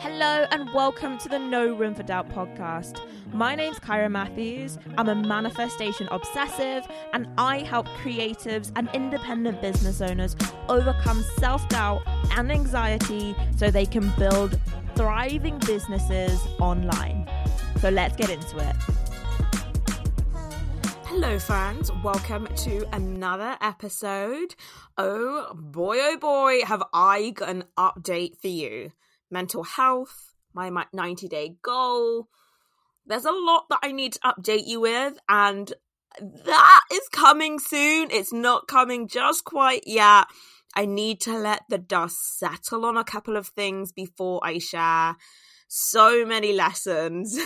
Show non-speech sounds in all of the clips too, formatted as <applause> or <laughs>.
Hello and welcome to the No Room for Doubt podcast. My name's Kira Matthews. I'm a manifestation obsessive and I help creatives and independent business owners overcome self doubt and anxiety so they can build thriving businesses online. So let's get into it. Hello, friends. Welcome to another episode. Oh boy, oh boy, have I got an update for you. Mental health, my 90 day goal. There's a lot that I need to update you with, and that is coming soon. It's not coming just quite yet. I need to let the dust settle on a couple of things before I share. So many lessons.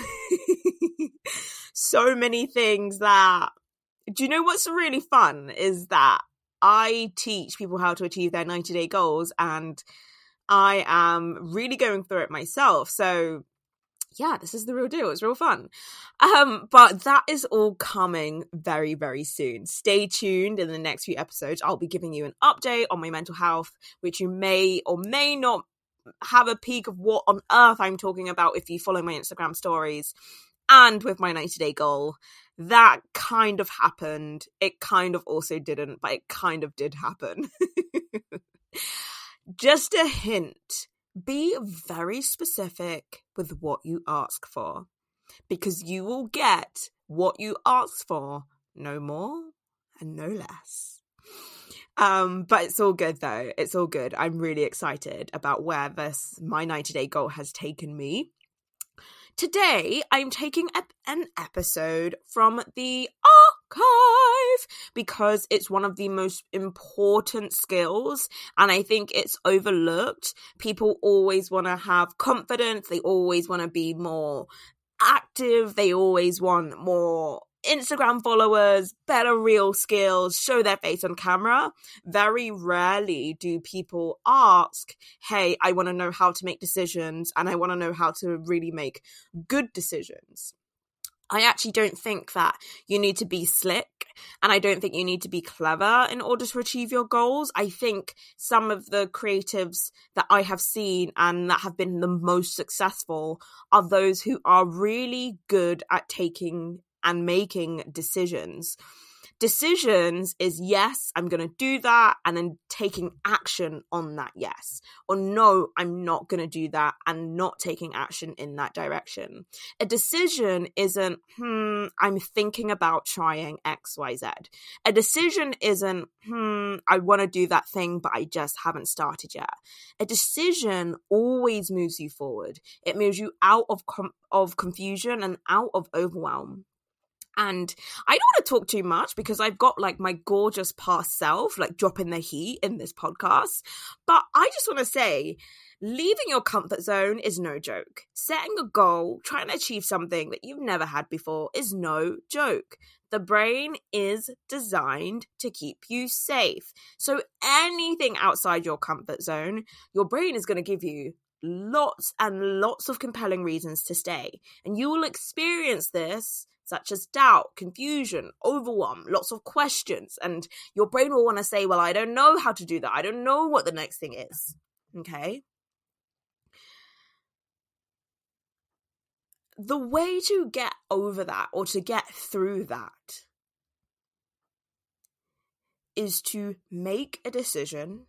<laughs> so many things that do you know what's really fun is that I teach people how to achieve their 90 day goals and I am really going through it myself. So yeah, this is the real deal. It's real fun. Um, but that is all coming very, very soon. Stay tuned in the next few episodes. I'll be giving you an update on my mental health, which you may or may not have a peek of what on earth I'm talking about if you follow my Instagram stories and with my 90 day goal that kind of happened. It kind of also didn't, but it kind of did happen. <laughs> Just a hint be very specific with what you ask for because you will get what you ask for, no more and no less. Um, but it's all good though. It's all good. I'm really excited about where this my 90 day goal has taken me. Today, I'm taking an episode from the because it's one of the most important skills and I think it's overlooked. People always want to have confidence, they always want to be more active, they always want more Instagram followers, better reel skills, show their face on camera. Very rarely do people ask, Hey, I want to know how to make decisions and I want to know how to really make good decisions. I actually don't think that you need to be slick and I don't think you need to be clever in order to achieve your goals. I think some of the creatives that I have seen and that have been the most successful are those who are really good at taking and making decisions. Decisions is yes, I'm going to do that, and then taking action on that yes. Or no, I'm not going to do that and not taking action in that direction. A decision isn't, hmm, I'm thinking about trying XYZ. A decision isn't, hmm, I want to do that thing, but I just haven't started yet. A decision always moves you forward, it moves you out of, com- of confusion and out of overwhelm. And I don't want to talk too much because I've got like my gorgeous past self, like dropping the heat in this podcast. But I just want to say, leaving your comfort zone is no joke. Setting a goal, trying to achieve something that you've never had before is no joke. The brain is designed to keep you safe. So anything outside your comfort zone, your brain is going to give you lots and lots of compelling reasons to stay. And you will experience this such as doubt, confusion, overwhelm, lots of questions. And your brain will want to say, Well, I don't know how to do that. I don't know what the next thing is. Okay. The way to get over that or to get through that is to make a decision,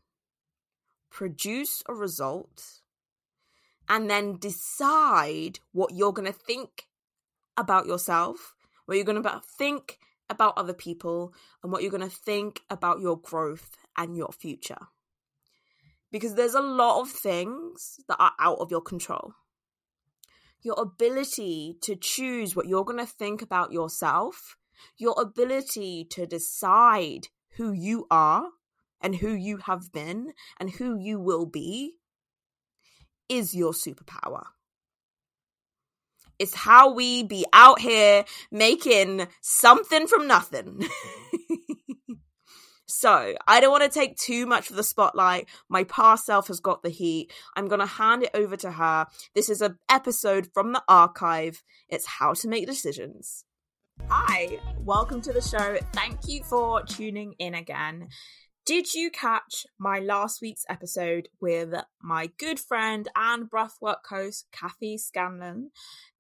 produce a result, and then decide what you're going to think about yourself, what you're going to think about other people, and what you're going to think about your growth and your future. Because there's a lot of things that are out of your control. Your ability to choose what you're going to think about yourself, your ability to decide who you are and who you have been and who you will be is your superpower. It's how we be out here making something from nothing. <laughs> so, I don't want to take too much of the spotlight. My past self has got the heat. I'm going to hand it over to her. This is an episode from the archive. It's how to make decisions. Hi, welcome to the show. Thank you for tuning in again. Did you catch my last week's episode with my good friend and breathwork host, Kathy Scanlon?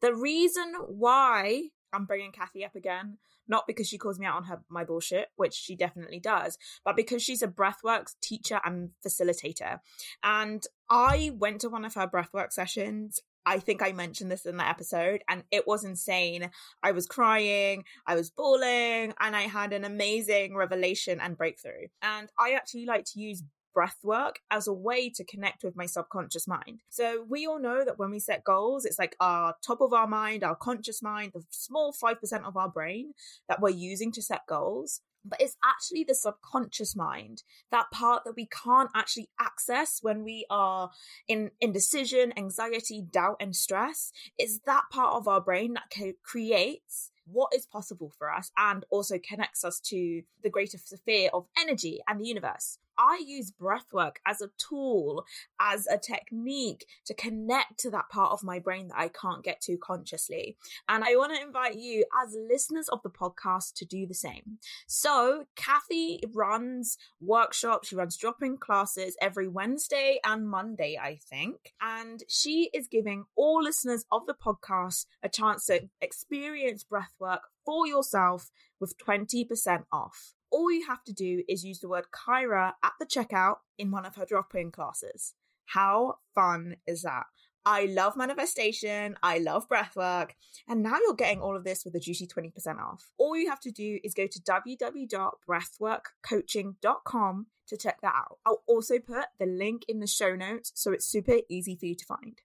The reason why I'm bringing Kathy up again, not because she calls me out on her my bullshit, which she definitely does, but because she's a breathwork teacher and facilitator. And I went to one of her breathwork sessions I think I mentioned this in the episode, and it was insane. I was crying, I was bawling, and I had an amazing revelation and breakthrough. And I actually like to use breath work as a way to connect with my subconscious mind. So we all know that when we set goals, it's like our top of our mind, our conscious mind, the small 5% of our brain that we're using to set goals but it's actually the subconscious mind that part that we can't actually access when we are in indecision anxiety doubt and stress. It's that part of our brain that creates what is possible for us and also connects us to the greater sphere of energy and the universe I use breathwork as a tool, as a technique to connect to that part of my brain that I can't get to consciously. And I want to invite you, as listeners of the podcast, to do the same. So, Kathy runs workshops, she runs drop in classes every Wednesday and Monday, I think. And she is giving all listeners of the podcast a chance to experience breathwork for yourself with 20% off all you have to do is use the word Kira at the checkout in one of her drop in classes. How fun is that? I love manifestation, I love breathwork, and now you're getting all of this with a juicy 20% off. All you have to do is go to www.breathworkcoaching.com to check that out. I'll also put the link in the show notes so it's super easy for you to find.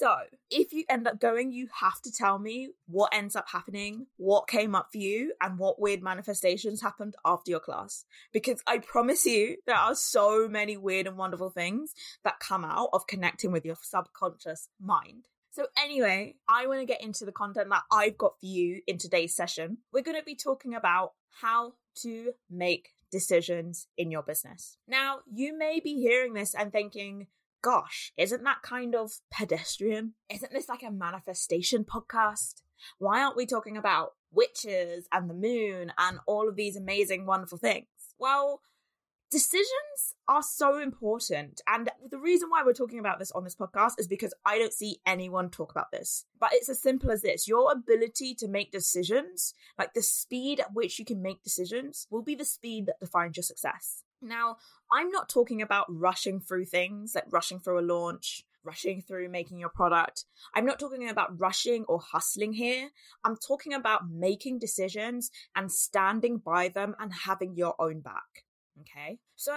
So, if you end up going, you have to tell me what ends up happening, what came up for you, and what weird manifestations happened after your class. Because I promise you, there are so many weird and wonderful things that come out of connecting with your subconscious mind. So, anyway, I want to get into the content that I've got for you in today's session. We're going to be talking about how to make decisions in your business. Now, you may be hearing this and thinking, gosh, isn't that kind of pedestrian? Isn't this like a manifestation podcast? Why aren't we talking about witches and the moon and all of these amazing, wonderful things? Well, decisions are so important. And the reason why we're talking about this on this podcast is because I don't see anyone talk about this. But it's as simple as this your ability to make decisions, like the speed at which you can make decisions, will be the speed that defines your success. Now, I'm not talking about rushing through things, like rushing through a launch, rushing through making your product. I'm not talking about rushing or hustling here. I'm talking about making decisions and standing by them and having your own back. Okay. So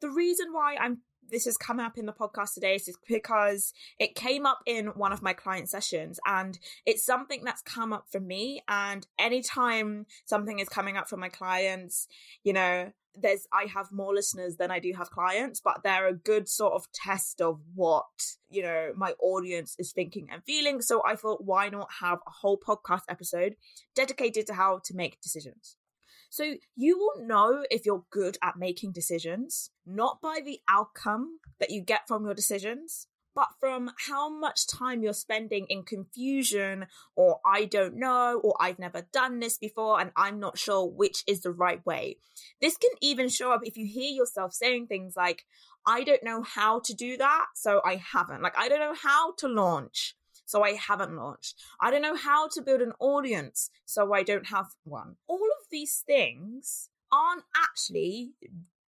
the reason why I'm this has come up in the podcast today is because it came up in one of my client sessions and it's something that's come up for me and anytime something is coming up for my clients you know there's I have more listeners than I do have clients, but they're a good sort of test of what, you know, my audience is thinking and feeling. So I thought why not have a whole podcast episode dedicated to how to make decisions. So you will know if you're good at making decisions, not by the outcome that you get from your decisions, but from how much time you're spending in confusion or I don't know or I've never done this before and I'm not sure which is the right way. This can even show up if you hear yourself saying things like, I don't know how to do that, so I haven't. Like, I don't know how to launch, so I haven't launched. I don't know how to build an audience, so I don't have one. All of these things aren't actually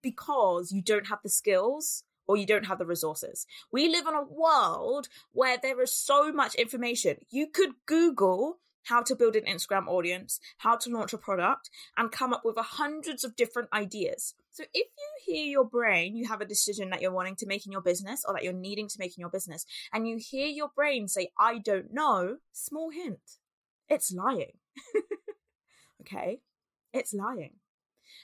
because you don't have the skills or you don't have the resources. We live in a world where there is so much information. You could Google how to build an Instagram audience, how to launch a product, and come up with hundreds of different ideas. So if you hear your brain, you have a decision that you're wanting to make in your business or that you're needing to make in your business, and you hear your brain say, I don't know, small hint, it's lying. <laughs> okay? It's lying.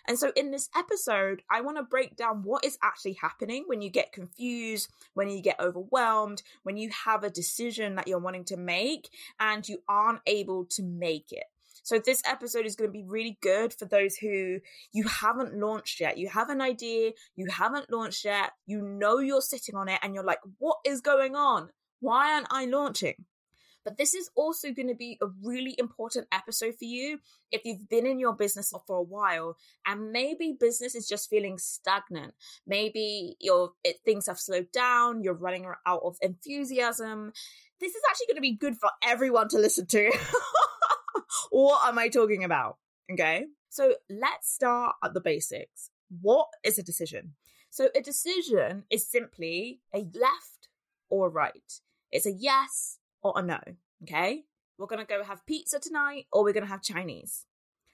And so, in this episode, I want to break down what is actually happening when you get confused, when you get overwhelmed, when you have a decision that you're wanting to make and you aren't able to make it. So, this episode is going to be really good for those who you haven't launched yet. You have an idea, you haven't launched yet, you know you're sitting on it, and you're like, what is going on? Why aren't I launching? But this is also going to be a really important episode for you if you've been in your business for a while and maybe business is just feeling stagnant. Maybe your things have slowed down, you're running out of enthusiasm. This is actually going to be good for everyone to listen to. <laughs> what am I talking about? Okay. So let's start at the basics. What is a decision? So a decision is simply a left or right. It's a yes or a no. Okay. We're going to go have pizza tonight or we're going to have Chinese.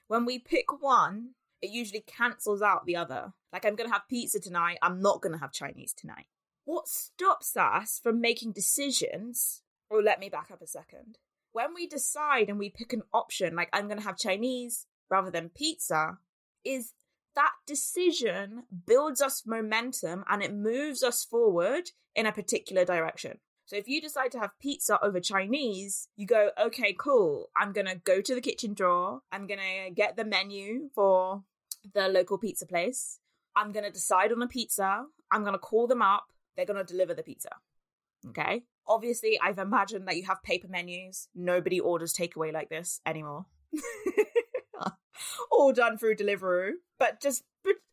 When we pick one, it usually cancels out the other. Like, I'm going to have pizza tonight. I'm not going to have Chinese tonight. What stops us from making decisions? Oh, let me back up a second. When we decide and we pick an option, like I'm going to have Chinese rather than pizza, is that decision builds us momentum and it moves us forward in a particular direction. So if you decide to have pizza over Chinese, you go, okay, cool. I'm going to go to the kitchen drawer. I'm going to get the menu for the local pizza place. I'm going to decide on a pizza. I'm going to call them up. They're going to deliver the pizza. Okay. Obviously, I've imagined that you have paper menus. Nobody orders takeaway like this anymore. <laughs> All done through Deliveroo. But just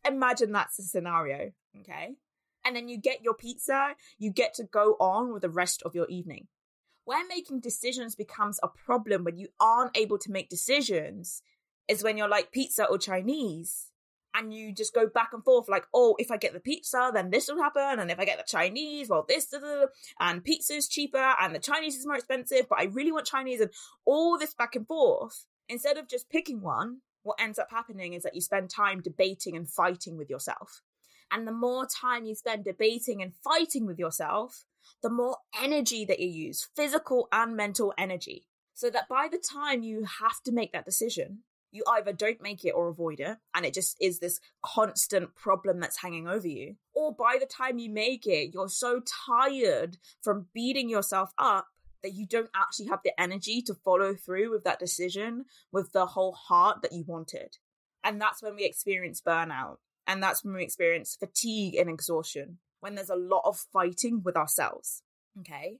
imagine that's the scenario. Okay and then you get your pizza, you get to go on with the rest of your evening. Where making decisions becomes a problem when you aren't able to make decisions is when you're like pizza or Chinese and you just go back and forth like, oh, if I get the pizza, then this will happen, and if I get the Chinese, well, this, and pizza is cheaper, and the Chinese is more expensive, but I really want Chinese, and all this back and forth. Instead of just picking one, what ends up happening is that you spend time debating and fighting with yourself. And the more time you spend debating and fighting with yourself, the more energy that you use, physical and mental energy. So that by the time you have to make that decision, you either don't make it or avoid it, and it just is this constant problem that's hanging over you. Or by the time you make it, you're so tired from beating yourself up that you don't actually have the energy to follow through with that decision with the whole heart that you wanted. And that's when we experience burnout. And that's when we experience fatigue and exhaustion, when there's a lot of fighting with ourselves. Okay.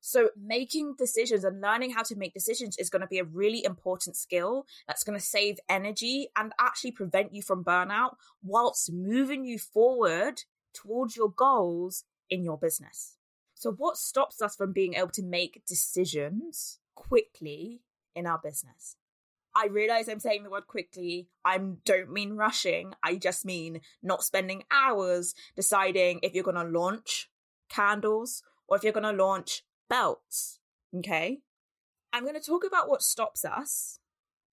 So, making decisions and learning how to make decisions is going to be a really important skill that's going to save energy and actually prevent you from burnout whilst moving you forward towards your goals in your business. So, what stops us from being able to make decisions quickly in our business? I realize I'm saying the word quickly. I don't mean rushing. I just mean not spending hours deciding if you're going to launch candles or if you're going to launch belts. Okay. I'm going to talk about what stops us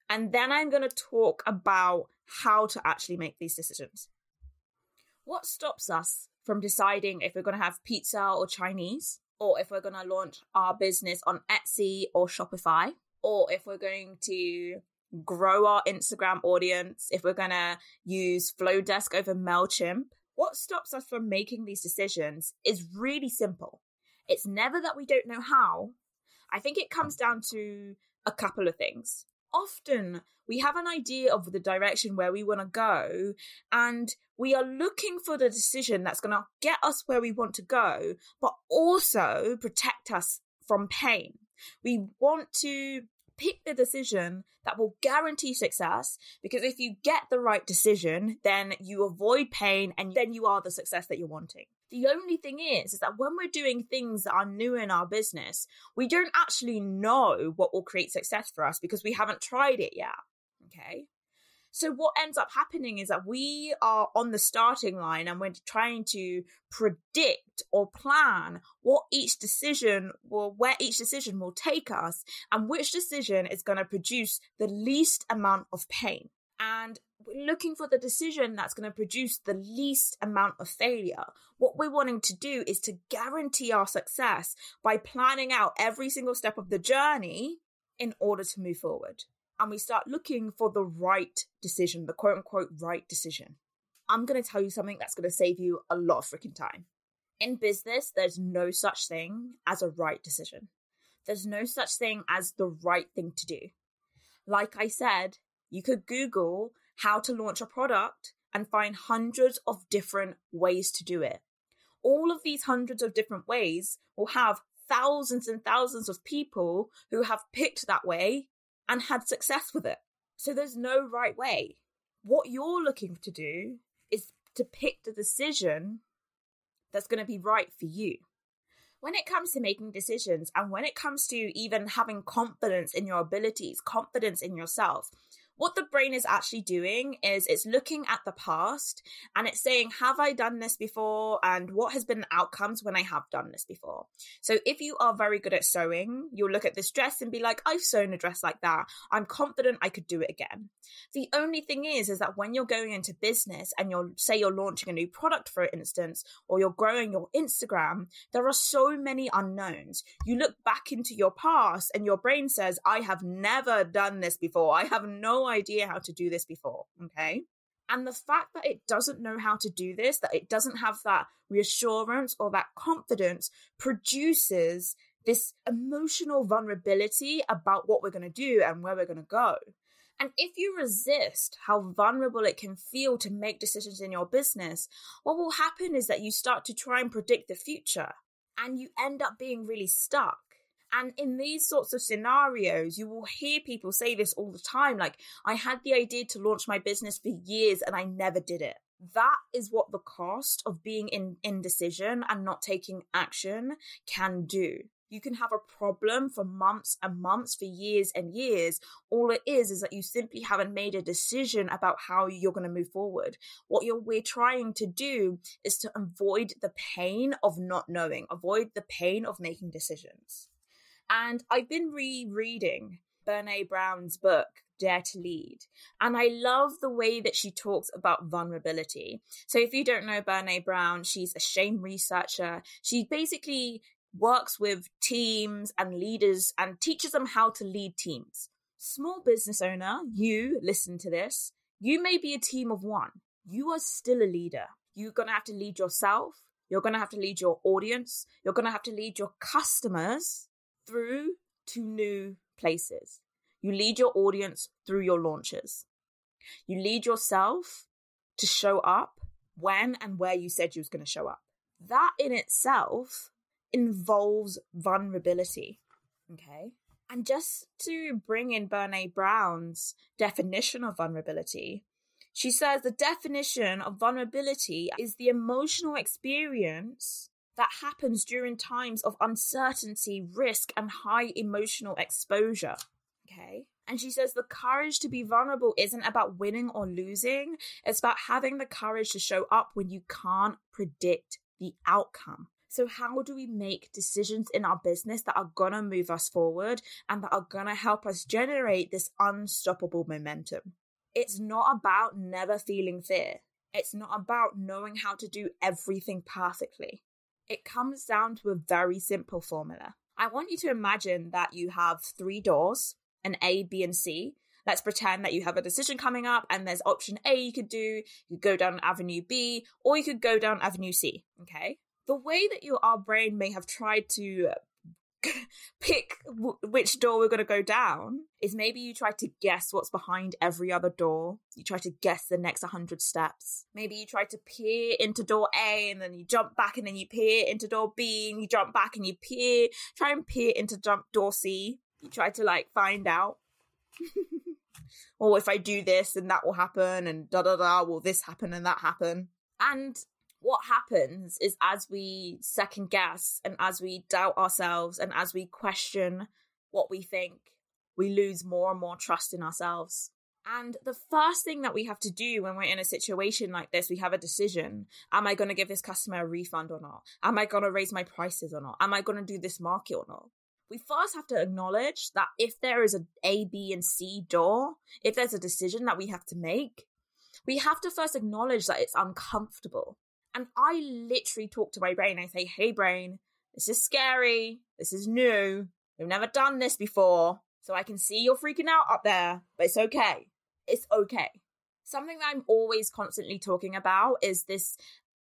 and then I'm going to talk about how to actually make these decisions. What stops us from deciding if we're going to have pizza or Chinese, or if we're going to launch our business on Etsy or Shopify, or if we're going to grow our Instagram audience, if we're going to use Flodesk over MailChimp, what stops us from making these decisions is really simple. It's never that we don't know how. I think it comes down to a couple of things. Often we have an idea of the direction where we want to go, and we are looking for the decision that's going to get us where we want to go, but also protect us from pain. We want to pick the decision that will guarantee success because if you get the right decision, then you avoid pain and then you are the success that you're wanting. The only thing is, is that when we're doing things that are new in our business, we don't actually know what will create success for us because we haven't tried it yet. Okay. So what ends up happening is that we are on the starting line and we're trying to predict or plan what each decision will, where each decision will take us and which decision is going to produce the least amount of pain. And we're looking for the decision that's going to produce the least amount of failure. What we're wanting to do is to guarantee our success by planning out every single step of the journey in order to move forward and we start looking for the right decision, the quote unquote right decision. I'm going to tell you something that's going to save you a lot of freaking time. In business, there's no such thing as a right decision. There's no such thing as the right thing to do. Like I said, you could Google how to launch a product and find hundreds of different ways to do it. All of these hundreds of different ways will have thousands and thousands of people who have picked that way and had success with it. So there's no right way. What you're looking to do is to pick the decision that's going to be right for you. When it comes to making decisions and when it comes to even having confidence in your abilities, confidence in yourself, what the brain is actually doing is it's looking at the past and it's saying, Have I done this before? And what has been the outcomes when I have done this before? So if you are very good at sewing, you'll look at this dress and be like, I've sewn a dress like that. I'm confident I could do it again. The only thing is, is that when you're going into business and you're, say, you're launching a new product, for instance, or you're growing your Instagram, there are so many unknowns. You look back into your past and your brain says, I have never done this before. I have no idea how to do this before. Okay. And the fact that it doesn't know how to do this, that it doesn't have that reassurance or that confidence, produces this emotional vulnerability about what we're going to do and where we're going to go. And if you resist how vulnerable it can feel to make decisions in your business, what will happen is that you start to try and predict the future and you end up being really stuck. And in these sorts of scenarios, you will hear people say this all the time like, I had the idea to launch my business for years and I never did it. That is what the cost of being in indecision and not taking action can do. You can have a problem for months and months, for years and years. All it is is that you simply haven't made a decision about how you're going to move forward. What we're trying to do is to avoid the pain of not knowing, avoid the pain of making decisions. And I've been rereading Brene Brown's book, Dare to Lead. And I love the way that she talks about vulnerability. So, if you don't know Brene Brown, she's a shame researcher. She basically works with teams and leaders and teaches them how to lead teams. Small business owner, you listen to this. You may be a team of one. You are still a leader. You're going to have to lead yourself. You're going to have to lead your audience. You're going to have to lead your customers through to new places. You lead your audience through your launches. You lead yourself to show up when and where you said you was going to show up. That in itself involves vulnerability. Okay. And just to bring in Brene Brown's definition of vulnerability, she says the definition of vulnerability is the emotional experience that happens during times of uncertainty, risk, and high emotional exposure. Okay. And she says the courage to be vulnerable isn't about winning or losing, it's about having the courage to show up when you can't predict the outcome. So, how do we make decisions in our business that are gonna move us forward and that are gonna help us generate this unstoppable momentum? It's not about never feeling fear. It's not about knowing how to do everything perfectly. It comes down to a very simple formula. I want you to imagine that you have three doors, an A, B, and C. Let's pretend that you have a decision coming up and there's option A you could do, you could go down Avenue B, or you could go down Avenue C. Okay. The way that your our brain may have tried to <laughs> pick w- which door we're going to go down is maybe you try to guess what's behind every other door. You try to guess the next 100 steps. Maybe you try to peer into door A and then you jump back and then you peer into door B and you jump back and you peer, try and peer into jump door C. You try to like find out. <laughs> or if I do this and that will happen and da da da, will this happen and that happen? And what happens is as we second guess and as we doubt ourselves and as we question what we think, we lose more and more trust in ourselves. And the first thing that we have to do when we're in a situation like this, we have a decision. Am I going to give this customer a refund or not? Am I going to raise my prices or not? Am I going to do this market or not? We first have to acknowledge that if there is a A, B, and C door, if there's a decision that we have to make, we have to first acknowledge that it's uncomfortable. And I literally talk to my brain. I say, hey, brain, this is scary. This is new. We've never done this before. So I can see you're freaking out up there, but it's okay. It's okay. Something that I'm always constantly talking about is this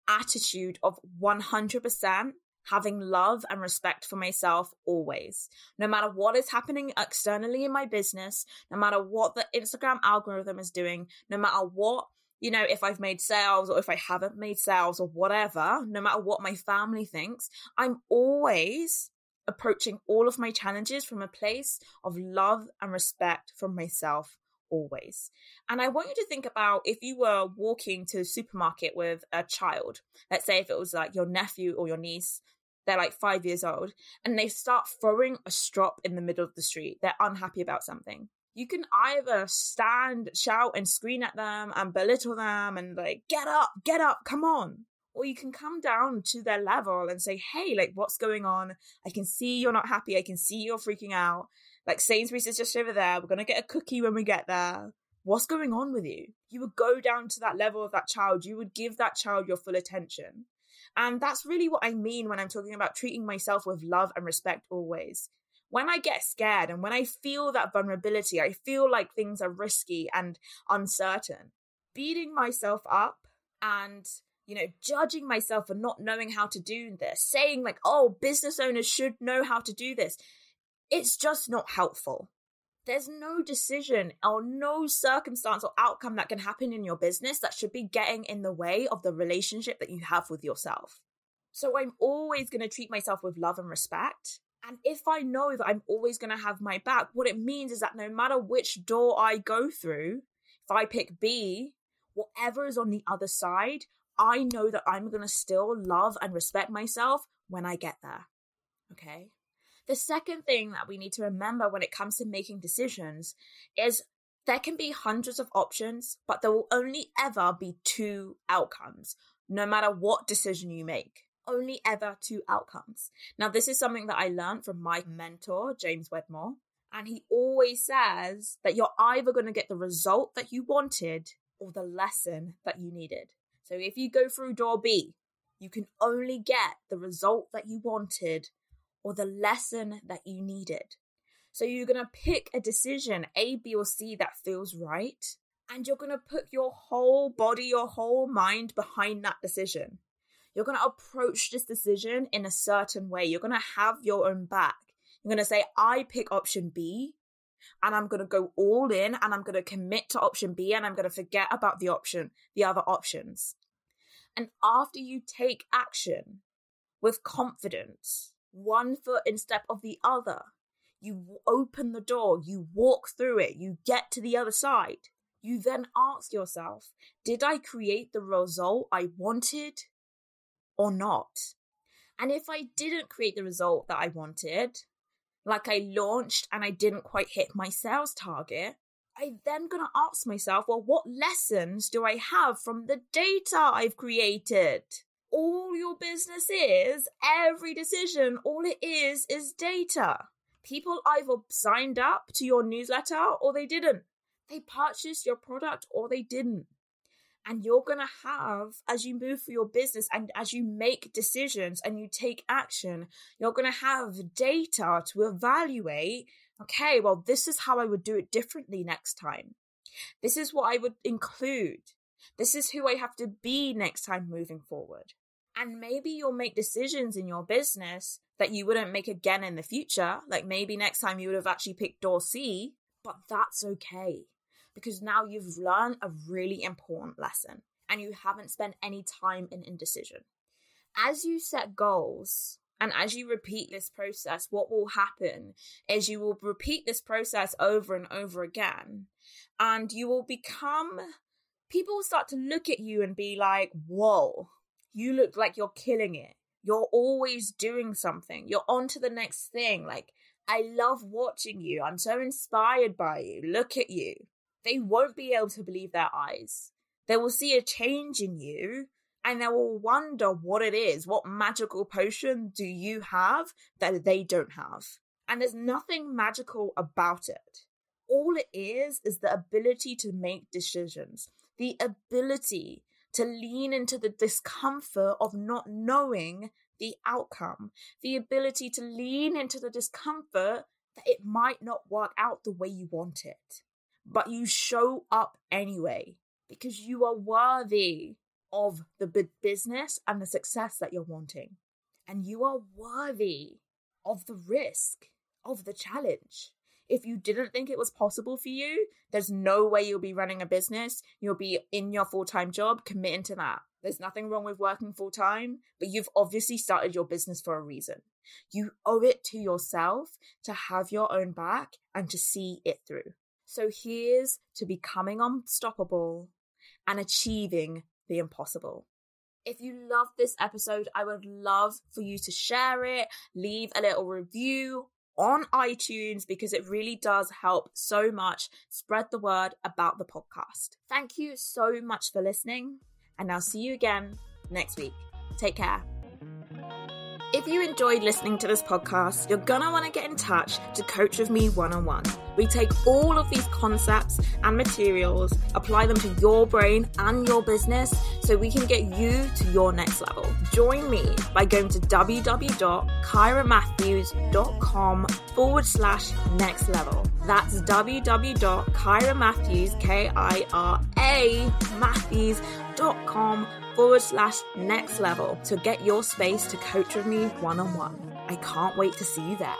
attitude of 100% having love and respect for myself always. No matter what is happening externally in my business, no matter what the Instagram algorithm is doing, no matter what you know, if I've made sales or if I haven't made sales or whatever, no matter what my family thinks, I'm always approaching all of my challenges from a place of love and respect for myself always. And I want you to think about if you were walking to a supermarket with a child, let's say if it was like your nephew or your niece, they're like five years old, and they start throwing a strop in the middle of the street. They're unhappy about something. You can either stand, shout, and scream at them and belittle them and like, get up, get up, come on. Or you can come down to their level and say, hey, like, what's going on? I can see you're not happy. I can see you're freaking out. Like, Sainsbury's is just over there. We're going to get a cookie when we get there. What's going on with you? You would go down to that level of that child. You would give that child your full attention. And that's really what I mean when I'm talking about treating myself with love and respect always. When I get scared and when I feel that vulnerability, I feel like things are risky and uncertain. Beating myself up and you know, judging myself for not knowing how to do this, saying like, oh, business owners should know how to do this. It's just not helpful. There's no decision or no circumstance or outcome that can happen in your business that should be getting in the way of the relationship that you have with yourself. So I'm always going to treat myself with love and respect. And if I know that I'm always going to have my back, what it means is that no matter which door I go through, if I pick B, whatever is on the other side, I know that I'm going to still love and respect myself when I get there. Okay. The second thing that we need to remember when it comes to making decisions is there can be hundreds of options, but there will only ever be two outcomes, no matter what decision you make. Only ever two outcomes. Now, this is something that I learned from my mentor, James Wedmore. And he always says that you're either going to get the result that you wanted or the lesson that you needed. So if you go through door B, you can only get the result that you wanted or the lesson that you needed. So you're going to pick a decision, A, B, or C, that feels right. And you're going to put your whole body, your whole mind behind that decision. You're going to approach this decision in a certain way. You're going to have your own back. You're going to say, I pick option B and I'm going to go all in and I'm going to commit to option B and I'm going to forget about the option, the other options. And after you take action with confidence, one foot in step of the other. You open the door, you walk through it, you get to the other side. You then ask yourself, did I create the result I wanted or not? And if I didn't create the result that I wanted, like I launched and I didn't quite hit my sales target, I then gonna ask myself, well, what lessons do I have from the data I've created? all your business is, every decision, all it is, is data. People either signed up to your newsletter or they didn't. They purchased your product or they didn't. And you're going to have, as you move through your business and as you make decisions and you take action, you're going to have data to evaluate okay, well, this is how I would do it differently next time. This is what I would include. This is who I have to be next time moving forward. And maybe you'll make decisions in your business that you wouldn't make again in the future. Like maybe next time you would have actually picked door C, but that's okay because now you've learned a really important lesson and you haven't spent any time in indecision. As you set goals, and as you repeat this process, what will happen is you will repeat this process over and over again, and you will become people will start to look at you and be like, whoa, you look like you're killing it. You're always doing something. You're on to the next thing. Like, I love watching you. I'm so inspired by you. Look at you. They won't be able to believe their eyes. They will see a change in you and they will wonder what it is. What magical potion do you have that they don't have? And there's nothing magical about it. All it is is the ability to make decisions, the ability to lean into the discomfort of not knowing the outcome, the ability to lean into the discomfort that it might not work out the way you want it. But you show up anyway because you are worthy of the big business and the success that you're wanting. And you are worthy of the risk, of the challenge. If you didn't think it was possible for you, there's no way you'll be running a business. You'll be in your full time job, committing to that. There's nothing wrong with working full time, but you've obviously started your business for a reason. You owe it to yourself to have your own back and to see it through. So here's to becoming unstoppable and achieving the impossible. If you love this episode, I would love for you to share it, leave a little review on iTunes because it really does help so much spread the word about the podcast. Thank you so much for listening, and I'll see you again next week. Take care. If you enjoyed listening to this podcast, you're gonna wanna get in touch to coach with me one on one. We take all of these concepts and materials, apply them to your brain and your business so we can get you to your next level. Join me by going to www.kiramatthews.com forward slash next level. That's www.kiramatthews, K-I-R-A, Matthews.com forward slash next level to get your space to coach with me one on one. I can't wait to see you there.